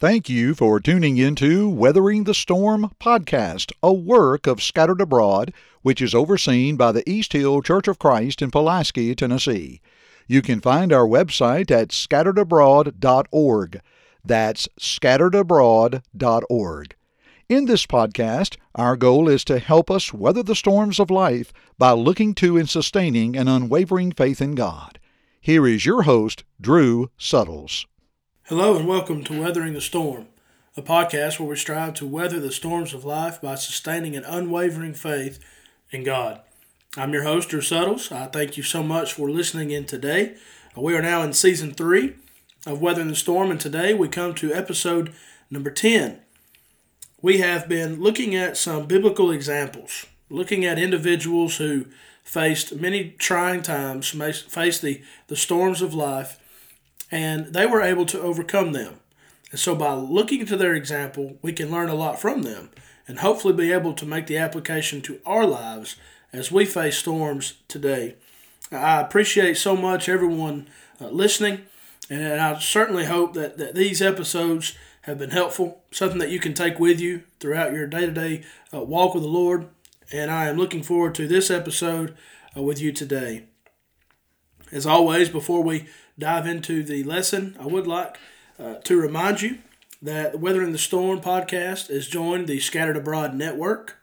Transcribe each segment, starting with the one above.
Thank you for tuning into Weathering the Storm podcast, a work of Scattered Abroad, which is overseen by the East Hill Church of Christ in Pulaski, Tennessee. You can find our website at scatteredabroad.org. That's scatteredabroad.org. In this podcast, our goal is to help us weather the storms of life by looking to and sustaining an unwavering faith in God. Here is your host, Drew Suttles. Hello and welcome to Weathering the Storm, a podcast where we strive to weather the storms of life by sustaining an unwavering faith in God. I'm your host, Drew Suttles. I thank you so much for listening in today. We are now in season three of Weathering the Storm, and today we come to episode number 10. We have been looking at some biblical examples, looking at individuals who faced many trying times, faced the, the storms of life, and they were able to overcome them. And so, by looking to their example, we can learn a lot from them and hopefully be able to make the application to our lives as we face storms today. I appreciate so much everyone uh, listening, and I certainly hope that, that these episodes have been helpful, something that you can take with you throughout your day to day walk with the Lord. And I am looking forward to this episode uh, with you today. As always, before we dive into the lesson, I would like uh, to remind you that the Weathering the Storm podcast has joined the Scattered Abroad Network,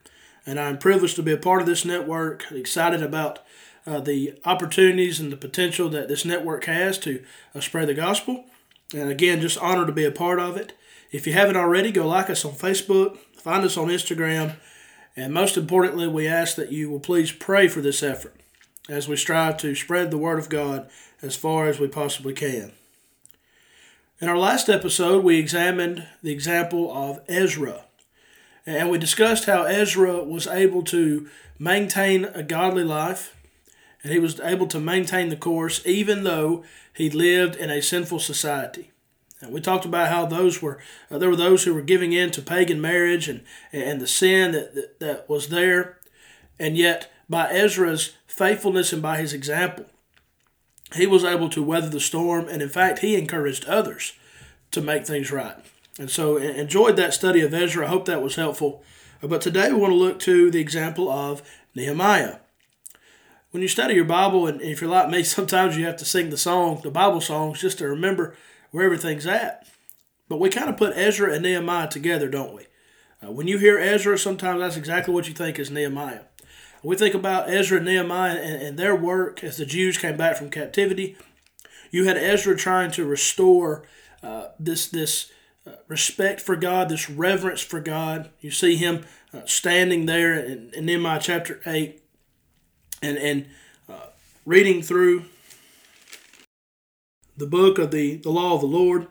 and I'm privileged to be a part of this network, excited about uh, the opportunities and the potential that this network has to uh, spread the gospel. And again, just honored to be a part of it. If you haven't already, go like us on Facebook, find us on Instagram, and most importantly, we ask that you will please pray for this effort as we strive to spread the Word of God as far as we possibly can. In our last episode, we examined the example of Ezra, and we discussed how Ezra was able to maintain a godly life, and he was able to maintain the course even though he lived in a sinful society. And we talked about how those were uh, there were those who were giving in to pagan marriage and and the sin that, that, that was there, and yet by Ezra's faithfulness and by his example, he was able to weather the storm, and in fact, he encouraged others to make things right. And so, enjoyed that study of Ezra. I hope that was helpful. But today, we want to look to the example of Nehemiah. When you study your Bible, and if you're like me, sometimes you have to sing the song, the Bible songs, just to remember where everything's at. But we kind of put Ezra and Nehemiah together, don't we? Uh, when you hear Ezra, sometimes that's exactly what you think is Nehemiah. We think about Ezra and Nehemiah and, and their work as the Jews came back from captivity. You had Ezra trying to restore uh, this this uh, respect for God, this reverence for God. You see him uh, standing there in, in, Nehemiah chapter eight, and and uh, reading through the book of the the law of the Lord.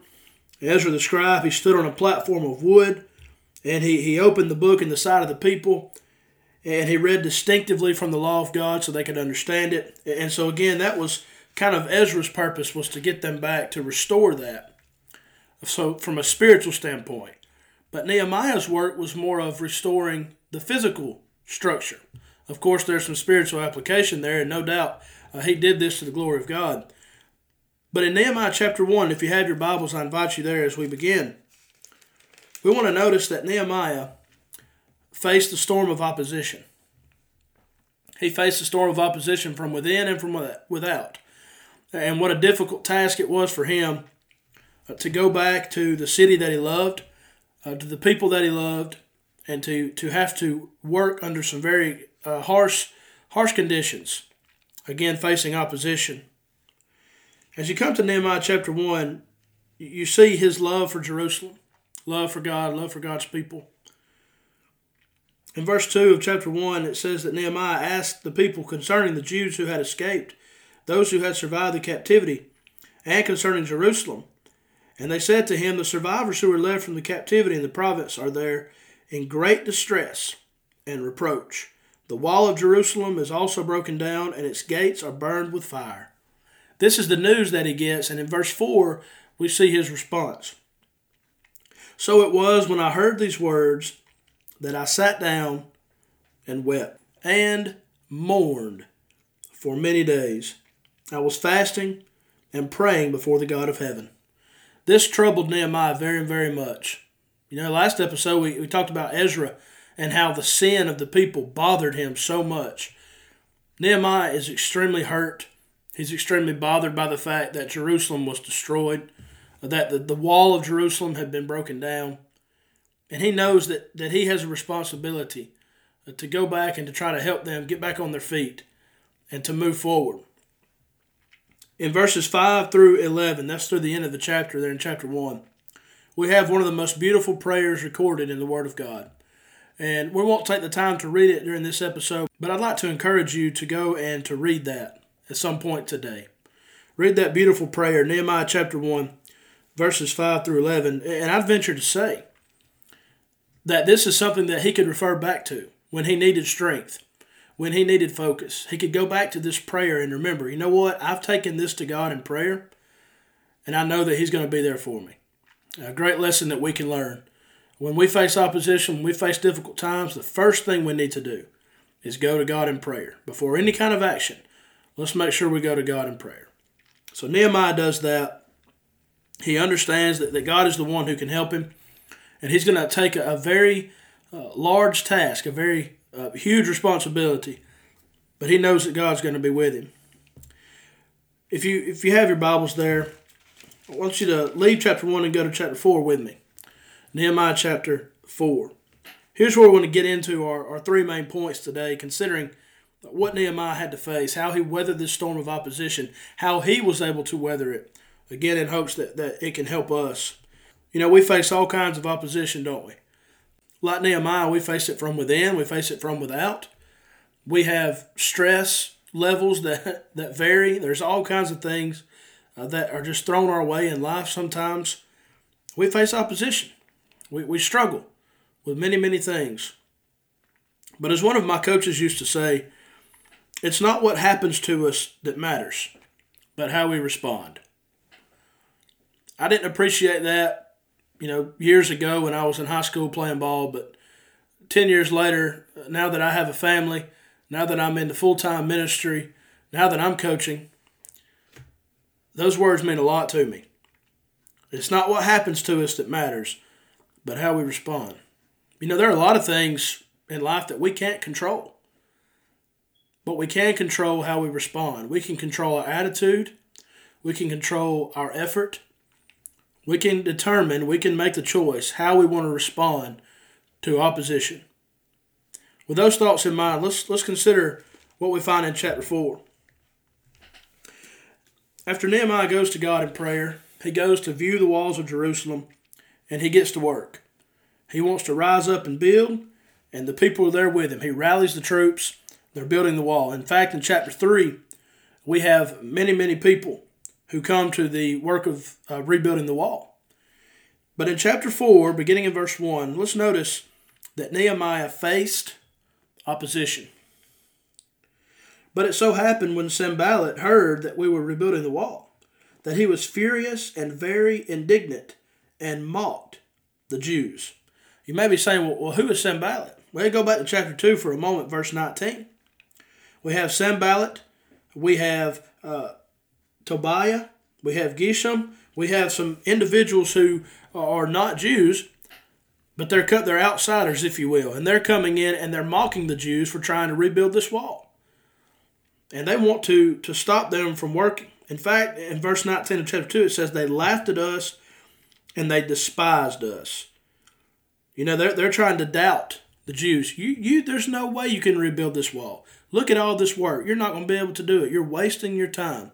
Ezra the scribe, he stood on a platform of wood, and he he opened the book in the sight of the people and he read distinctively from the law of God so they could understand it. And so again, that was kind of Ezra's purpose was to get them back to restore that. So from a spiritual standpoint, but Nehemiah's work was more of restoring the physical structure. Of course, there's some spiritual application there, and no doubt uh, he did this to the glory of God. But in Nehemiah chapter 1, if you have your Bibles, I invite you there as we begin. We want to notice that Nehemiah faced the storm of opposition. He faced the storm of opposition from within and from without. And what a difficult task it was for him uh, to go back to the city that he loved, uh, to the people that he loved, and to, to have to work under some very uh, harsh, harsh conditions, again facing opposition. As you come to Nehemiah chapter 1, you see his love for Jerusalem, love for God, love for God's people. In verse 2 of chapter 1, it says that Nehemiah asked the people concerning the Jews who had escaped, those who had survived the captivity, and concerning Jerusalem. And they said to him, The survivors who were left from the captivity in the province are there in great distress and reproach. The wall of Jerusalem is also broken down, and its gates are burned with fire. This is the news that he gets, and in verse 4, we see his response. So it was when I heard these words that I sat down and wept and mourned for many days. I was fasting and praying before the God of heaven. this troubled Nehemiah very, very much. You know, last episode we, we talked about Ezra and how the sin of the people bothered him so much. Nehemiah is extremely hurt. He's extremely bothered by the fact that Jerusalem was destroyed, that the, the wall of Jerusalem had been broken down. And he knows that, that he has a responsibility uh, to go back and to try to help them get back on their feet and to move forward. In verses 5 through 11, that's through the end of the chapter there in chapter 1, we have one of the most beautiful prayers recorded in the Word of God. And we won't take the time to read it during this episode, but I'd like to encourage you to go and to read that at some point today. Read that beautiful prayer, Nehemiah chapter 1, verses 5 through 11. And I'd venture to say that this is something that he could refer back to when he needed strength, when he needed focus. He could go back to this prayer and remember, you know what? I've taken this to God in prayer, and I know that He's going to be there for me. A great lesson that we can learn when we face opposition, when we face difficult times, the first thing we need to do is go to God in prayer. Before any kind of action, let's make sure we go to God in prayer. So Nehemiah does that. He understands that, that God is the one who can help him, and he's going to take a, a very uh, large task, a very uh, huge responsibility, but he knows that God's going to be with him. If you if you have your Bibles there, I want you to leave chapter 1 and go to chapter 4 with me. Nehemiah chapter 4. Here's where we're going to get into our, our three main points today, considering what Nehemiah had to face, how he weathered this storm of opposition, how he was able to weather it, again, in hopes that, that it can help us. You know, we face all kinds of opposition, don't we? Like Nehemiah, we face it from within, we face it from without. We have stress levels that, that vary. There's all kinds of things uh, that are just thrown our way in life sometimes. We face opposition. We, we struggle with many, many things. But as one of my coaches used to say, it's not what happens to us that matters, but how we respond. I didn't appreciate that, you know, years ago when I was in high school playing ball, but 10 years later, now that I have a family, now that I'm in the full time ministry, now that I'm coaching, those words mean a lot to me. It's not what happens to us that matters, but how we respond. You know, there are a lot of things in life that we can't control, but we can control how we respond. We can control our attitude, we can control our effort, we can determine, we can make the choice how we want to respond to opposition. With those thoughts in mind, let's let's consider what we find in chapter 4. After Nehemiah goes to God in prayer, he goes to view the walls of Jerusalem and he gets to work. He wants to rise up and build, and the people are there with him. He rallies the troops. They're building the wall. In fact, in chapter 3, we have many, many people who come to the work of uh, rebuilding the wall. But in chapter 4, beginning in verse 1, let's notice that Nehemiah faced opposition. But it so happened when Sanballat heard that we were rebuilding the wall, that he was furious and very indignant and mocked the Jews. You may be saying, well, well who is Sanballat? Well, go back to chapter 2 for a moment, verse 19. We have Sanballat, we have uh, Tobiah, we have Geshem, we have some individuals who are not Jews, but they're cut they're outsiders, if you will, and they're coming in and they're mocking the Jews for trying to rebuild this wall. And they want to to stop them from working. In fact, in verse 19 of chapter 2, it says they laughed at us and they despised us. You know, they're, they're trying to doubt the Jews. You, you, there's no way you can rebuild this wall. Look at all this work. You're not going to be able to do it. You're wasting your time.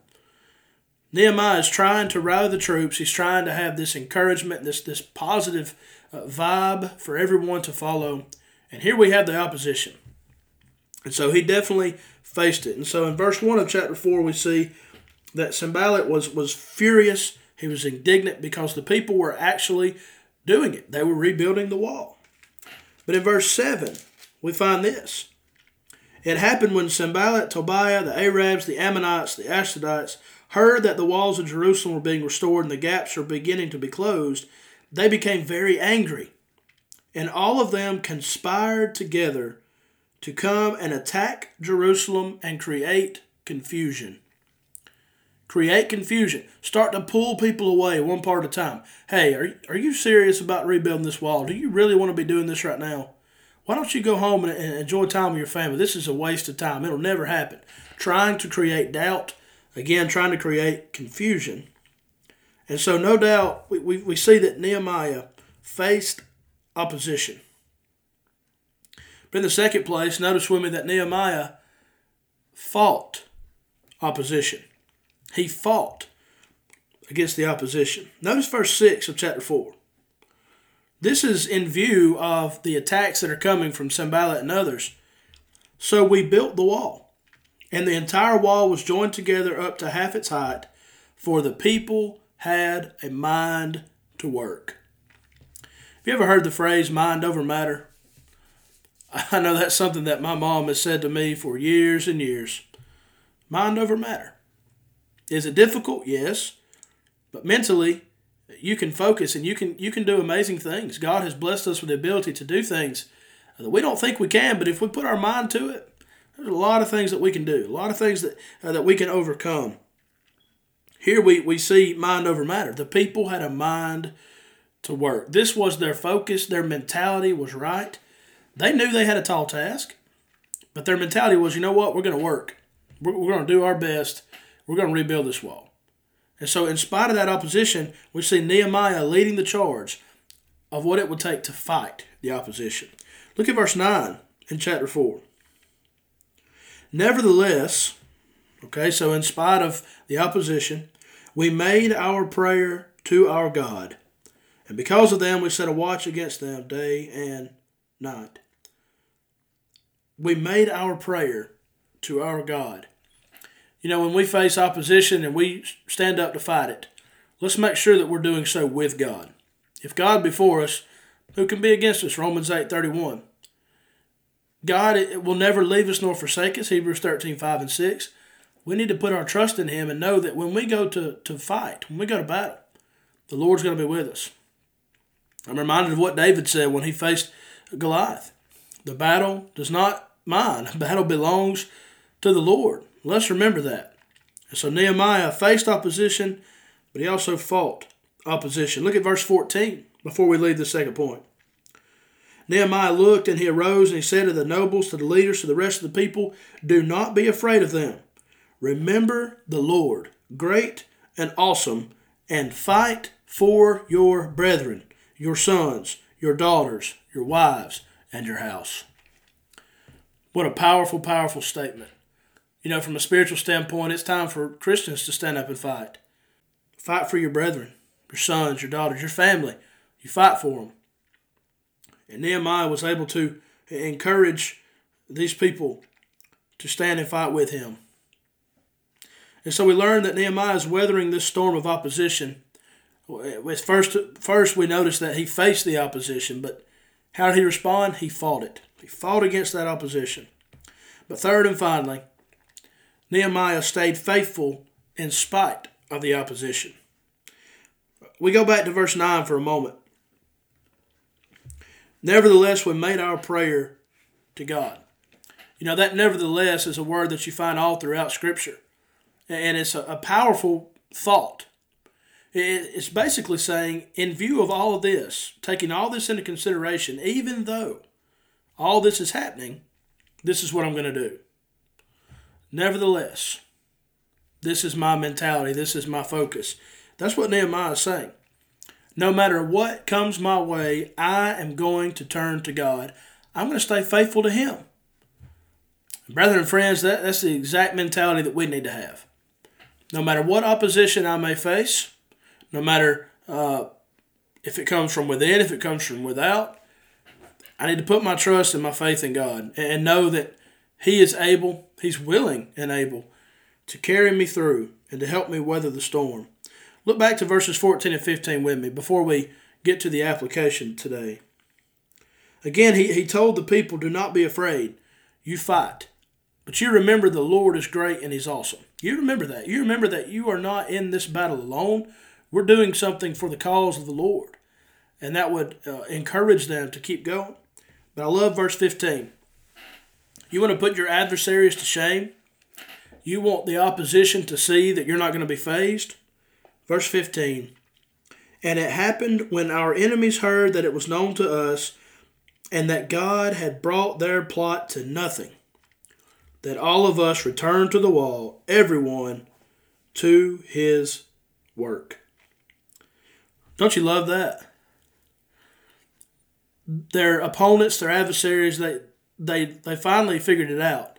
Nehemiah is trying to rally the troops. He's trying to have this encouragement, this this positive uh, vibe for everyone to follow. And here we have the opposition. And so he definitely faced it. And so in verse 1 of chapter 4, we see that Sanballat was, was furious he was indignant because the people were actually doing it, they were rebuilding the wall. But in verse 7, we find this. It happened when Sanballat, Tobiah, the Arabs, the Ammonites, the Ashdodites heard that the walls of Jerusalem were being restored and the gaps were beginning to be closed, they became very angry. And all of them conspired together to come and attack Jerusalem and create confusion create confusion, start to pull people away one part at a time. Hey, are, are you serious about rebuilding this wall? Do you really want to be doing this right now? Why don't you go home and, and enjoy time with your family? This is a waste of time. It'll never happen. Trying to create doubt, again, trying to create confusion. And so, no doubt, we, we, we see that Nehemiah faced opposition. But in the second place, notice with me that Nehemiah fought opposition. He fought against the opposition. Notice verse 6 of chapter 4. This is in view of the attacks that are coming from Sanballat and others. So we built the wall, and the entire wall was joined together up to half its height, for the people had a mind to work. Have you ever heard the phrase mind over matter? I know that's something that my mom has said to me for years and years. Mind over matter. Is it difficult? Yes. But mentally, you can focus and you can you can do amazing things. God has blessed us with the ability to do things that we don't think we can, but if we put our mind to it, there's a lot of things that we can do, a lot of things that uh, that we can overcome. Here we, we see mind over matter. The people had a mind to work. This was their focus, their mentality was right. They knew they had a tall task, but their mentality was, you know what, we're going to work. We're, we're going to do our best. We're going to rebuild this wall. And so, in spite of that opposition, we see Nehemiah leading the charge of what it would take to fight the opposition. Look at verse 9 in chapter 4. Nevertheless, okay, so in spite of the opposition, we made our prayer to our God. And because of them, we set a watch against them day and night. We made our prayer to our God. You know, when we face opposition and we stand up to fight it, let's make sure that we're doing so with God. If God before us, who can be against us? Romans 8 31. God will never leave us nor forsake us, Hebrews 13 5 and 6. We need to put our trust in Him and know that when we go to, to fight, when we go to battle, the Lord's going to be with us. I'm reminded of what David said when he faced Goliath. The battle does not mine, the battle belongs to the Lord. Let's remember that. So Nehemiah faced opposition, but he also fought opposition. Look at verse 14 before we leave the second point. Nehemiah looked and he arose and he said to the nobles, to the leaders, to the rest of the people, Do not be afraid of them. Remember the Lord, great and awesome, and fight for your brethren, your sons, your daughters, your wives, and your house. What a powerful, powerful statement. You know, from a spiritual standpoint, it's time for Christians to stand up and fight. Fight for your brethren, your sons, your daughters, your family. You fight for them. And Nehemiah was able to encourage these people to stand and fight with him. And so we learn that Nehemiah is weathering this storm of opposition. First, first we notice that he faced the opposition, but how did he respond? He fought it. He fought against that opposition. But third and finally, Nehemiah stayed faithful in spite of the opposition. We go back to verse 9 for a moment. Nevertheless, we made our prayer to God. You know, that nevertheless is a word that you find all throughout Scripture. And it's a, powerful thought. It's basically saying, in view of all of this, taking all this into consideration, even though all this is happening, this is what I'm going to do. Nevertheless, this is my mentality, this is my focus. That's what Nehemiah is saying. No matter what comes my way, I am going to turn to God. I'm going to stay faithful to Him. Brothers and friends, that, that's the exact mentality that we need to have. No matter what opposition I may face, no matter uh, if it comes from within, if it comes from without, I need to put my trust and my faith in God and know that He is able He's willing and able to carry me through and to help me weather the storm. Look back to verses 14 and 15 with me before we get to the application today. Again, he, he told the people, Do not be afraid. You fight. But you remember the Lord is great and He's awesome. You remember that. You remember that you are not in this battle alone. We're doing something for the cause of the Lord. And that would uh, encourage them to keep going. But I love verse 15. You want to put your adversaries to shame? You want the opposition to see that you're not going to be phased? Verse 15 And it happened when our enemies heard that it was known to us, and that God had brought their plot to nothing, that all of us returned to the wall, everyone to his work. Don't you love that? Their opponents, their adversaries, they they they finally figured it out.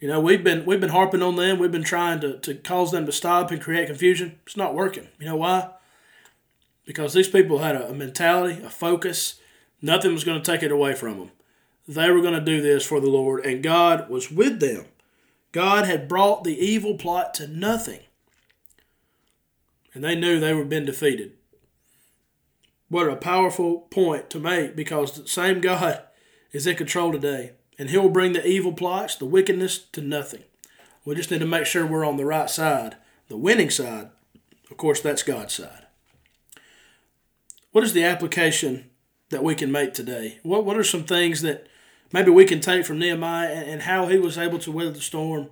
You know, we've been we've been harping on them. We've been trying to, to cause them to stop and create confusion. It's not working. You know why? Because these people had a, a mentality, a focus. Nothing was going to take it away from them. They were going to do this for the Lord, and God was with them. God had brought the evil plot to nothing. And they knew they were being defeated. What a powerful point to make because the same God is in control today. And He'll bring the evil plots, the wickedness to nothing. We just need to make sure we're on the right side, the winning side. Of course, that's God's side. What is the application that we can make today? What, what are some things that maybe we can take from Nehemiah and, how he was able to weather the storm?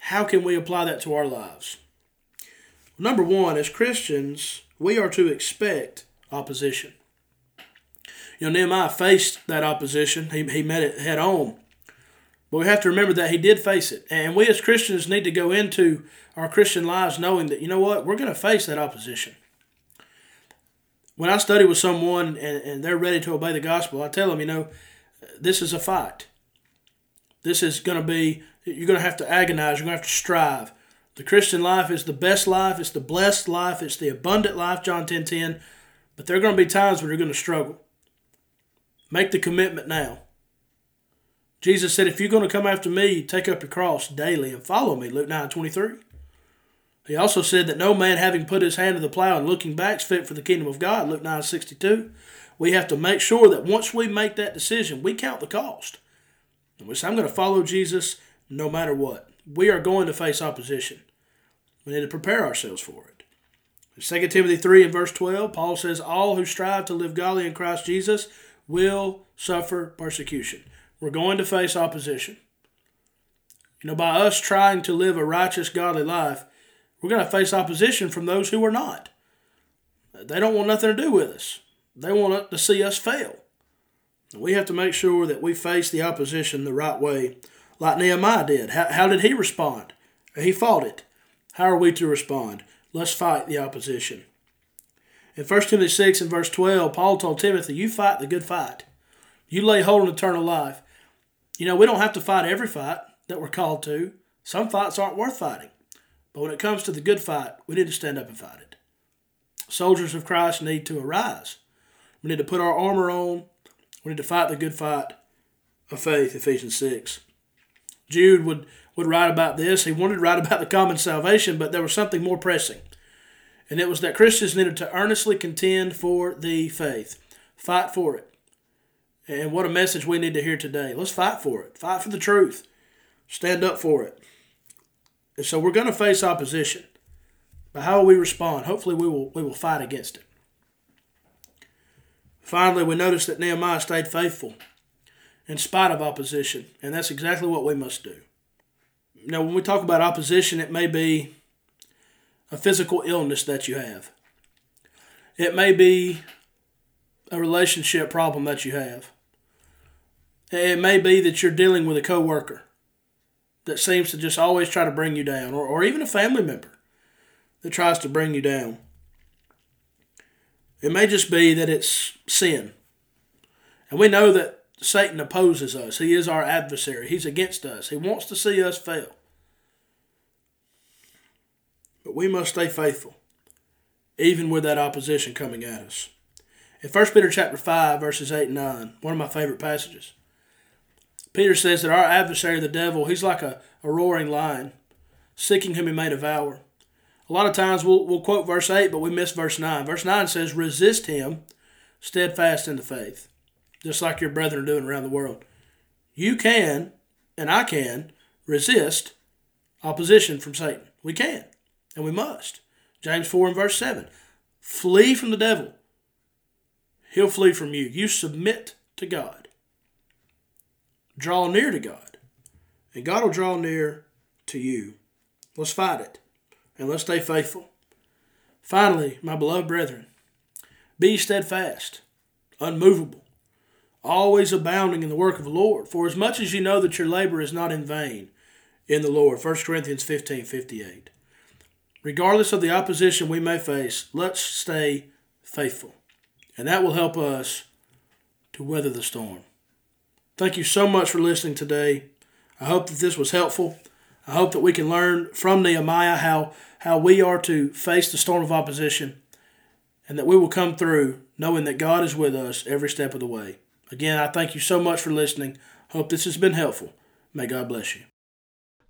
How can we apply that to our lives? Number one, as Christians, we are to expect opposition. You know, Nehemiah faced that opposition, he, he met it head on. But we have to remember that he did face it. And we as Christians need to go into our Christian lives knowing that, you know what, we're going to face that opposition. When I study with someone and, and they're ready to obey the gospel, I tell them, you know, this is a fight. This is going to be, you're going to have to agonize, you're going to have to strive. The Christian life is the best life, it's the blessed life, it's the abundant life, John 10 10. But there are going to be times when you're going to struggle. Make the commitment now. Jesus said, If you're going to come after me, take up your cross daily and follow me, Luke 9 23. He also said that no man having put his hand to the plow and looking back is fit for the kingdom of God, Luke 9 62. We have to make sure that once we make that decision, we count the cost. And we say, I'm going to follow Jesus no matter what. We are going to face opposition. We need to prepare ourselves for it. 2 Timothy 3 and verse 12, Paul says, All who strive to live godly in Christ Jesus will suffer persecution. We're going to face opposition. You know, by us trying to live a righteous, godly life, we're going to face opposition from those who are not. They don't want nothing to do with us, they want to see us fail. We have to make sure that we face the opposition the right way, like Nehemiah did. How, how did he respond? He fought it. How are we to respond? Let's fight the opposition. In 1 Timothy 6 and verse 12, Paul told Timothy, You fight the good fight. You lay hold on eternal life. You know, we don't have to fight every fight that we're called to. Some fights aren't worth fighting. But when it comes to the good fight, we need to stand up and fight it. Soldiers of Christ need to arise. We need to put our armor on. We need to fight the good fight of faith, Ephesians 6. Jude would, would write about this. He wanted to write about the common salvation, but there was something more pressing and it was that Christians needed to earnestly contend for the faith, fight for it. And what a message we need to hear today. Let's fight for it, fight for the truth, stand up for it. And so we're going to face opposition. But how will we respond? Hopefully, we will, we will fight against it. Finally, we notice that Nehemiah stayed faithful in spite of opposition, and that's exactly what we must do. Now, when we talk about opposition, it may be a physical illness that you have. It may be a relationship problem that you have. It may be that you're dealing with a coworker that seems to just always try to bring you down, or, or even a family member that tries to bring you down. It may just be that it's sin. And we know that Satan opposes us. He is our adversary. He's against us. He wants to see us fail. But we must stay faithful, even with that opposition coming at us. In 1 Peter chapter 5, verses 8 and 9, one of my favorite passages, Peter says that our adversary, the devil, he's like a, a roaring lion, seeking whom he may devour. A lot of times we'll, we'll quote verse 8, but we miss verse 9. Verse 9 says, Resist him steadfast in the faith, just like your brethren are doing around the world. You can, and I can, resist opposition from Satan. We can and we must. James 4 and verse 7. Flee from the devil. He'll flee from you. You submit to God. Draw near to God. And God will draw near to you. Let's fight it and let's stay faithful. Finally, my beloved brethren, be steadfast, unmovable, always abounding in the work of the Lord, for as much as you know that your labor is not in vain in the Lord. 1 Corinthians 15 58. Regardless of the opposition we may face, let's stay faithful. And that will help us to weather the storm. Thank you so much for listening today. I hope that this was helpful. I hope that we can learn from Nehemiah how, how we are to face the storm of opposition and that we will come through knowing that God is with us every step of the way. Again, I thank you so much for listening. Hope this has been helpful. May God bless you.